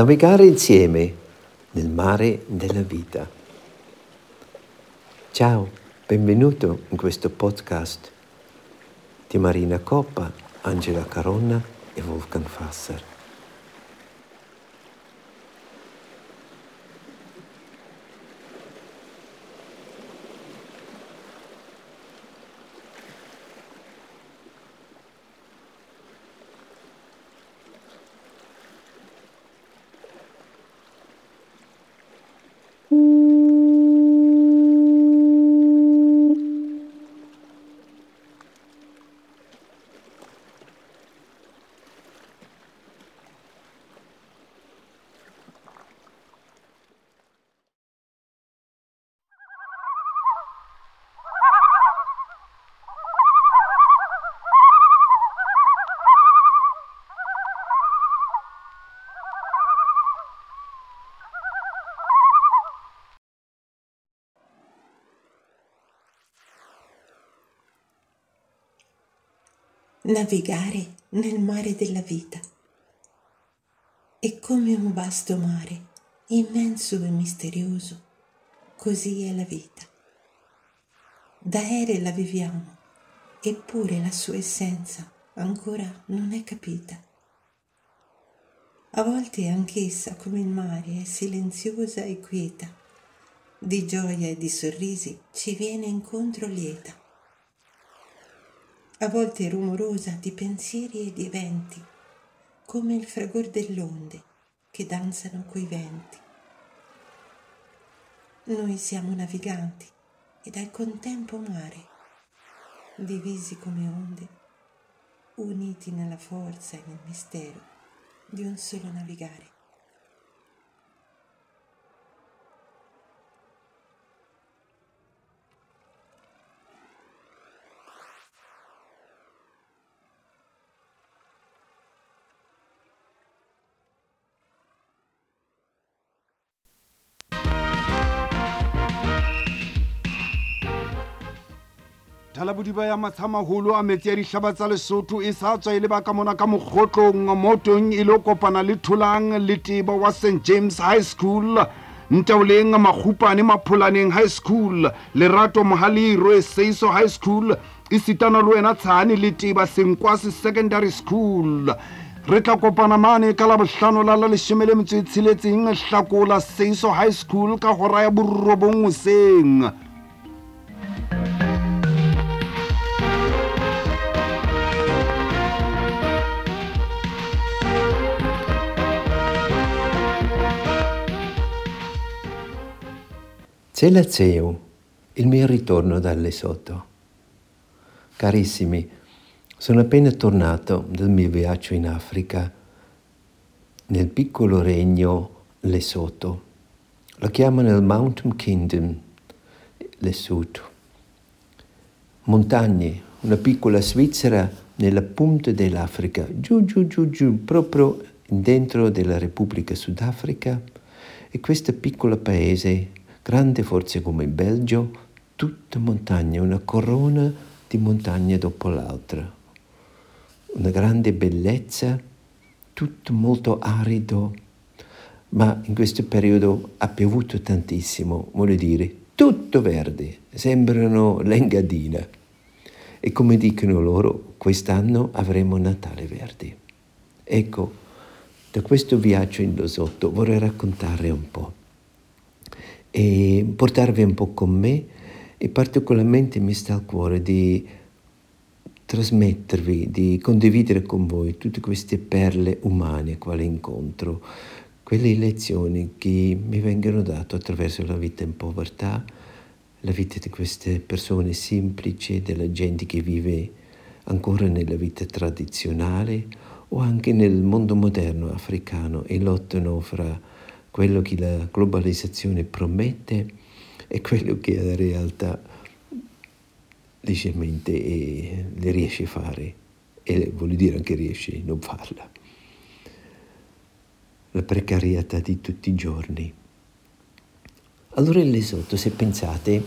navigare insieme nel mare della vita. Ciao, benvenuto in questo podcast di Marina Coppa, Angela Caronna e Wolfgang Fasser. Navigare nel mare della vita. È come un vasto mare, immenso e misterioso, così è la vita. D'aereo la viviamo, eppure la sua essenza ancora non è capita. A volte anch'essa, come il mare, è silenziosa e quieta. Di gioia e di sorrisi ci viene incontro lieta a volte rumorosa di pensieri e di eventi, come il fragor delle onde che danzano coi venti. Noi siamo naviganti ed al contempo mare, divisi come onde, uniti nella forza e nel mistero di un solo navigare. Thalabodiba ya matshamagolo a metsi ya ditlhaba tsa lesotho e sa tswa e leba ka mona ka mokgotlong mo tong e le kopana le tholang le teba wa st james high school ntaoleng makgupane mapholaneng high school lerato mohaliro eseiso high school e sitana le wena tshane le teba senkwase secondary school. Re tla kopana mane ka labohlano la la leshome le metso e tsheletseng hlakola seiso high school ka hora ya borobong hoseng C'è CEU, il mio ritorno dal Lesotho. Carissimi, sono appena tornato dal mio viaggio in Africa, nel piccolo regno Lesotho. Lo chiamano il Mountain Kingdom, Lesotho. Montagne, una piccola Svizzera nella punta dell'Africa, giù, giù, giù, giù, proprio dentro della Repubblica Sudafrica. E questo piccolo paese grande forse come il Belgio, tutta montagna, una corona di montagne dopo l'altra. Una grande bellezza, tutto molto arido, ma in questo periodo ha piovuto tantissimo, vuole dire tutto verde, sembrano l'engadina. E come dicono loro, quest'anno avremo Natale verde. Ecco, da questo viaggio in Losotto vorrei raccontare un po' e portarvi un po' con me e particolarmente mi sta al cuore di trasmettervi, di condividere con voi tutte queste perle umane quale incontro, quelle lezioni che mi vengono date attraverso la vita in povertà, la vita di queste persone semplici, della gente che vive ancora nella vita tradizionale o anche nel mondo moderno africano e lottano fra quello che la globalizzazione promette e quello che la realtà leggermente eh, le riesce a fare e vuol dire anche riesce a non farla. La precarietà di tutti i giorni. Allora il Lesotho, se pensate,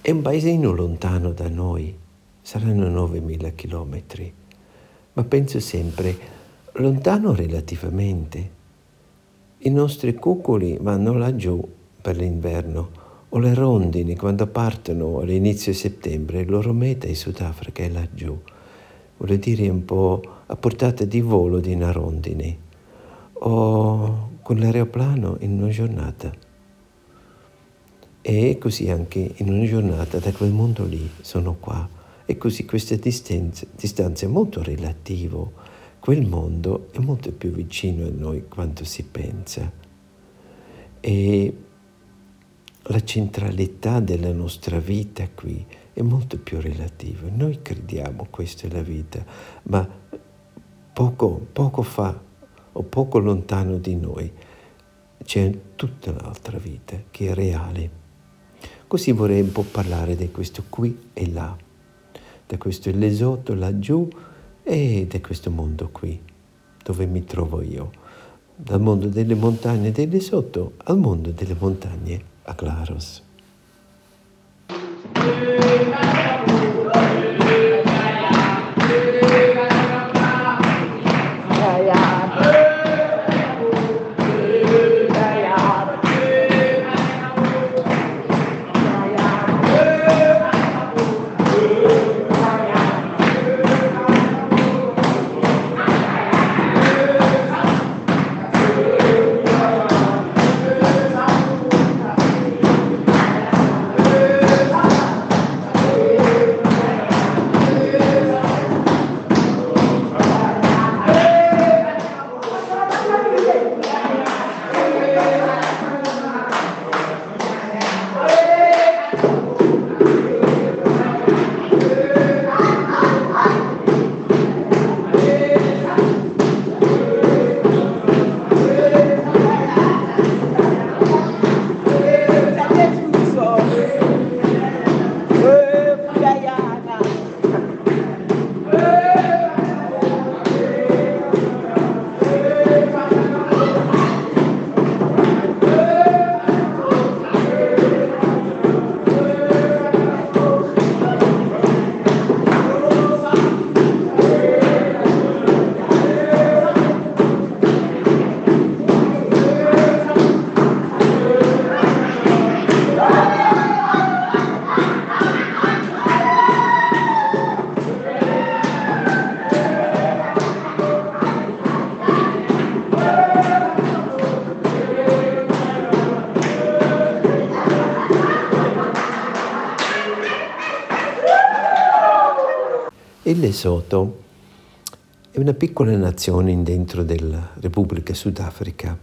è un paesino lontano da noi, saranno 9.000 chilometri, ma penso sempre lontano relativamente I nostri cucoli vanno laggiù per l'inverno o le rondini quando partono all'inizio di settembre, il loro meta in Sudafrica è laggiù. Vuol dire un po' a portata di volo di una rondine o con l'aeroplano in una giornata. E così anche in una giornata da quel mondo lì sono qua. E così questa distanza, distanza è molto relativa. Quel mondo è molto più vicino a noi quanto si pensa. E la centralità della nostra vita qui è molto più relativa. Noi crediamo questa è la vita, ma poco, poco fa o poco lontano di noi c'è tutta un'altra vita che è reale. Così vorrei un po' parlare di questo qui e là, da questo Lesotho laggiù e da questo mondo qui, dove mi trovo io, dal mondo delle montagne del Lesotho al mondo delle montagne a Claros. Il Lesotho è una piccola nazione dentro della Repubblica Sudafrica.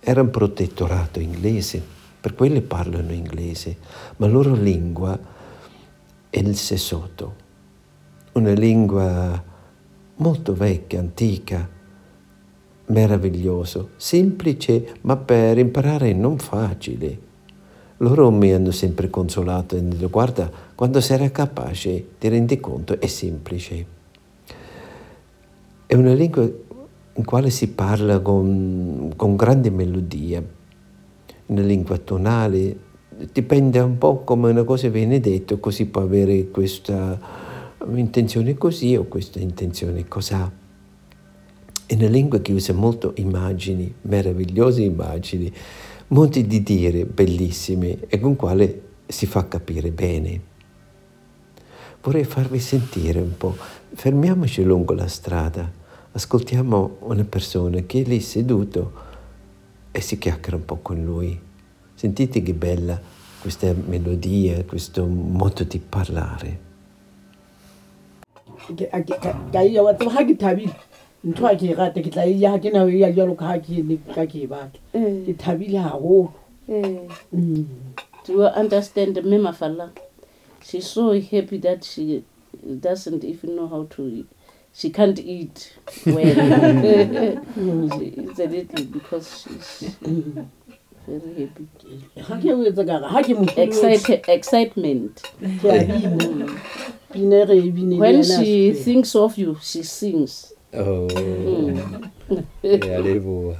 Era un protettorato inglese, per quello parlano inglese, ma la loro lingua è il Sesotho, una lingua molto vecchia, antica, meravigliosa, semplice, ma per imparare non facile. Loro mi hanno sempre consolato e detto guarda, quando sarai capace ti rendi conto, è semplice. È una lingua in quale si parla con, con grande melodia, una lingua tonale, dipende un po' come una cosa viene detta, così può avere questa intenzione così o questa intenzione cos'ha. È una lingua che usa molto immagini, meravigliose immagini, molti di dire bellissime e con quale si fa capire bene. Vorrei farvi sentire un po', fermiamoci lungo la strada, ascoltiamo una persona che è lì seduto e si chiacchiera un po' con lui. Sentite che bella questa melodia, questo modo di parlare. ntho ga ke e rata ke tla e ya ke nao ya jalo ka ke ne ka ke e batla. Ke thabile gagolo Eh, Mm. you understand me mafalla she's so happy that she doesn't even know how to she can't eat well. It's a little because she's very happy. Excite, excitement. When she thinks of you she sings. Oh. Eh, mm. yeah,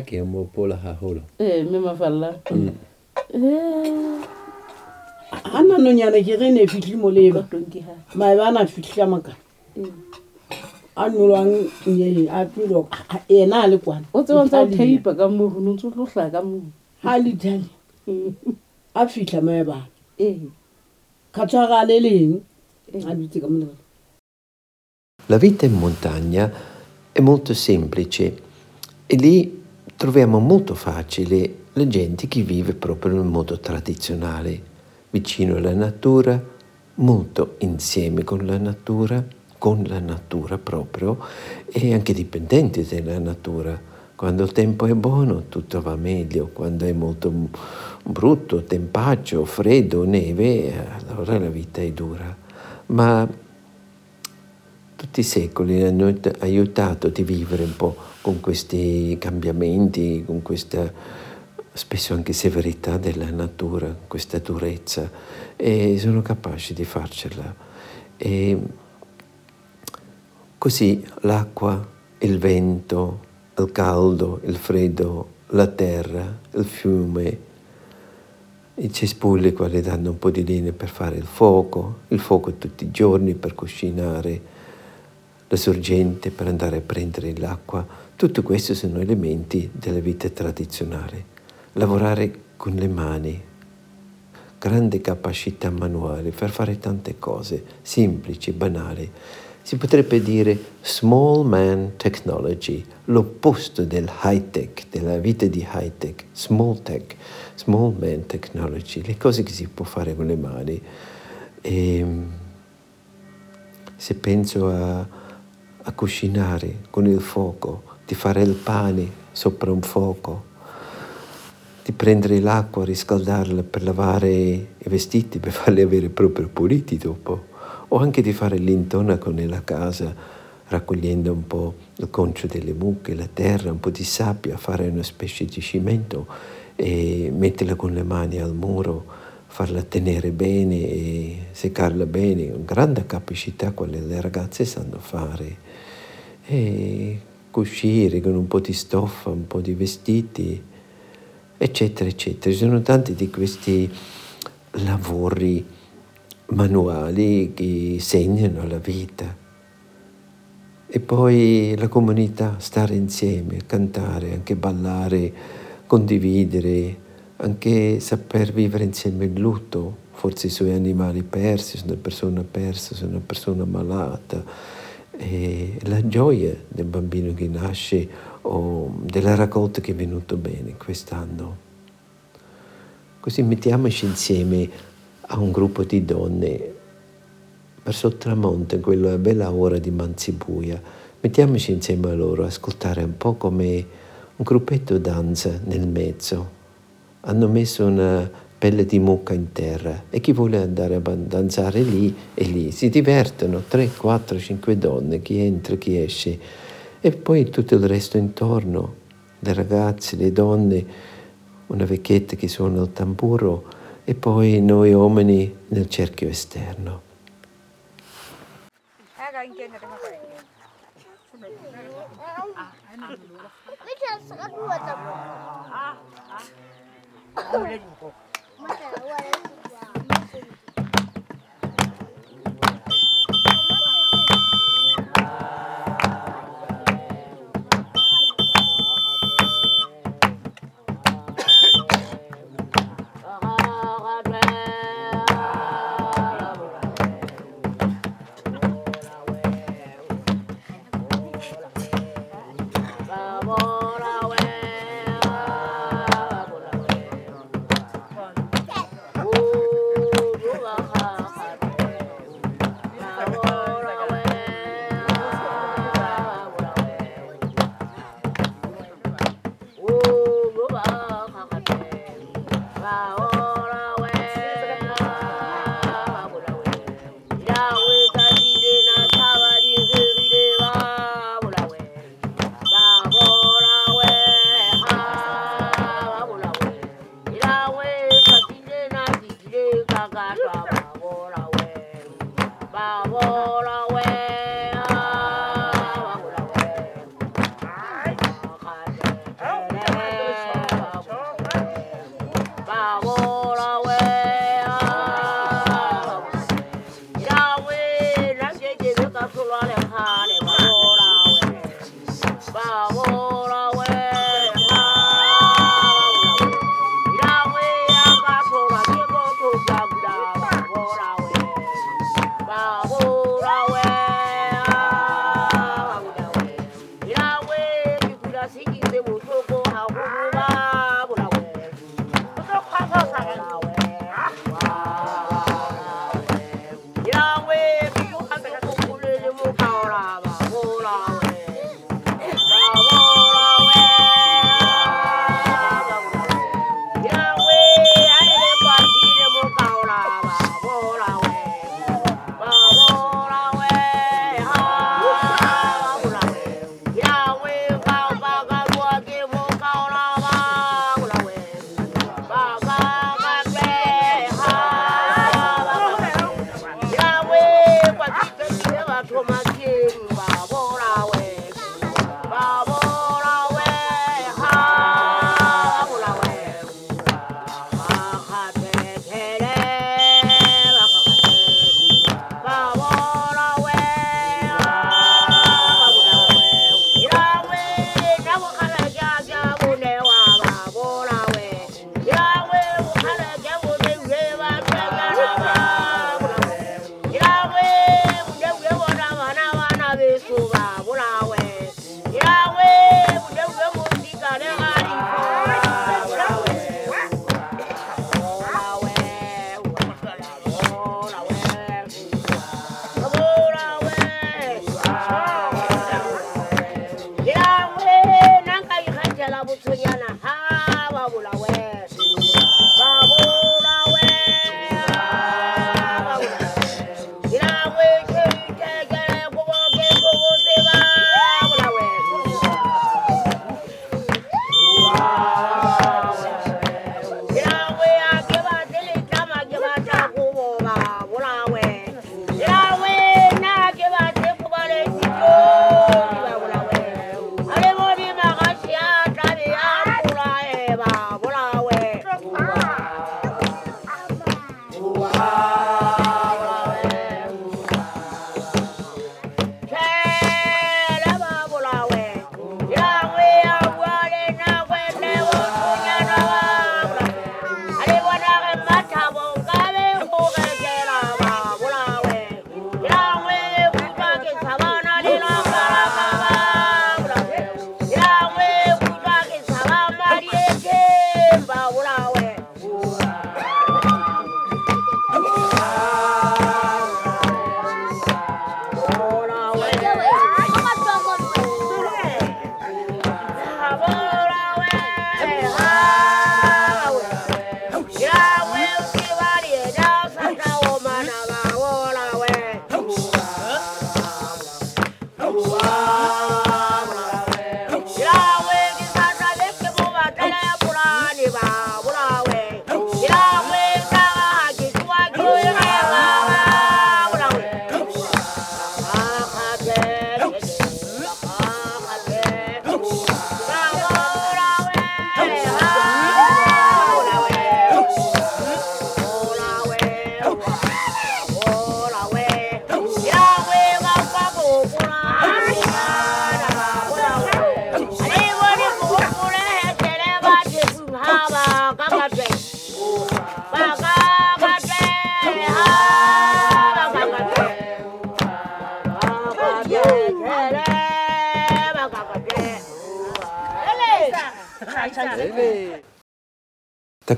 okay mo pola ha holo eh me mafalla eh. Ga nanonyana ke ge ne fitlhe mo leba kodong ke ha. Maebe a maka a a tselo ena a le kwana. O tseba ntse o theipa ka moo no ntse o tlo hlaha ka moo ha le jale. A fitlha maebana ee ka tshwara le leng? A dutse ka molelo La vita in montagna è molto semplice e lì troviamo molto facile la gente che vive proprio in modo tradizionale, vicino alla natura, molto insieme con la natura, con la natura proprio e anche dipendenti dalla natura. Quando il tempo è buono tutto va meglio, quando è molto brutto, tempaccio, freddo, neve, allora la vita è dura. Ma tutti i secoli hanno aiutato a vivere un po' con questi cambiamenti, con questa spesso anche severità della natura, questa durezza e sono capaci di farcela. E così l'acqua, il vento, il caldo, il freddo, la terra, il fiume, i cespugli quali danno un po' di linea per fare il fuoco, il fuoco tutti i giorni per cucinare, la sorgente per andare a prendere l'acqua, tutto questo sono elementi della vita tradizionale. Lavorare con le mani, grande capacità manuale per fare tante cose, semplici, banali. Si potrebbe dire small man technology, l'opposto del high tech, della vita di high tech, small tech, small man technology, le cose che si può fare con le mani. E se penso a a cucinare con il fuoco, di fare il pane sopra un fuoco, di prendere l'acqua, riscaldarla per lavare i vestiti, per farli avere proprio puliti dopo, o anche di fare l'intonaco nella casa, raccogliendo un po' il concio delle mucche, la terra, un po' di sabbia, fare una specie di cimento e metterla con le mani al muro, farla tenere bene e seccarla bene, una grande capacità quelle le ragazze sanno fare. E uscire con un po' di stoffa, un po' di vestiti, eccetera, eccetera. Ci sono tanti di questi lavori manuali che segnano la vita. E poi la comunità, stare insieme, cantare, anche ballare, condividere, anche saper vivere insieme il lutto, forse i suoi animali persi, se una persona persa, se una persona malata e la gioia del bambino che nasce o della raccolta che è venuto bene quest'anno. Così mettiamoci insieme a un gruppo di donne verso il tramonto, in quella bella ora di Manzibuia. Mettiamoci insieme a loro, ascoltare un po' come un gruppetto danza nel mezzo. Hanno messo una pelle di mucca in terra e chi vuole andare a danzare lì e lì. Si divertono 3, 4, 5 donne, chi entra, chi esce e poi tutto il resto intorno, le ragazze, le donne, una vecchietta che suona il tamburo e poi noi uomini nel cerchio esterno.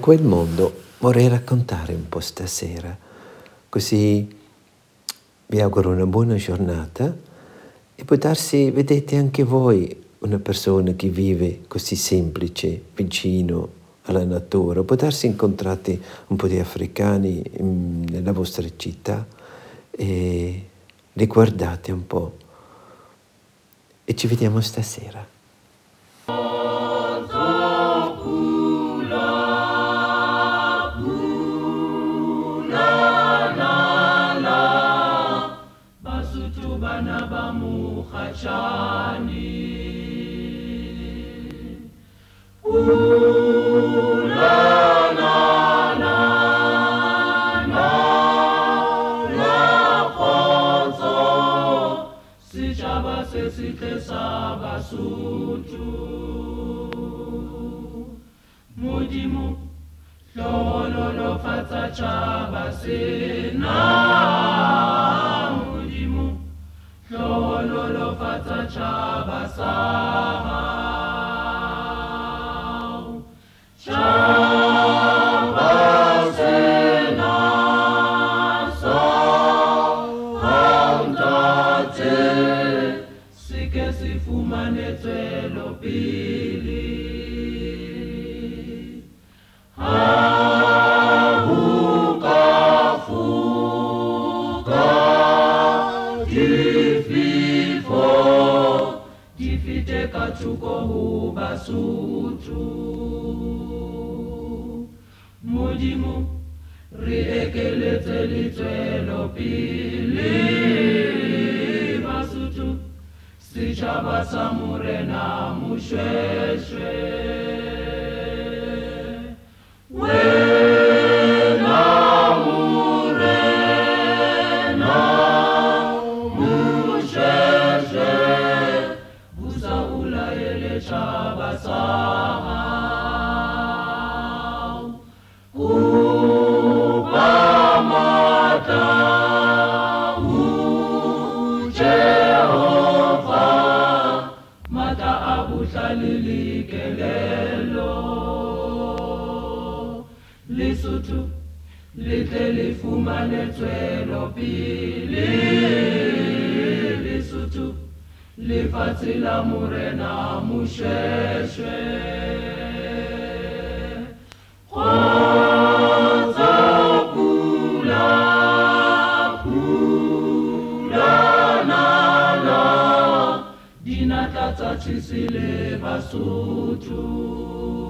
Quel mondo vorrei raccontare un po' stasera, così vi auguro una buona giornata e può darsi, vedete anche voi una persona che vive così semplice, vicino alla natura, può darsi incontrate un po' di africani in, nella vostra città e li guardate un po' e ci vediamo stasera. sesihle lo modimo chaba fatsa tšhaba sena. Modimo lo fatsa chaba sa tu. lesotho le tle le fumane tswelopele lesotho lefatshe la morena moshweshwe. Dinatla tsa tjhesile basotho.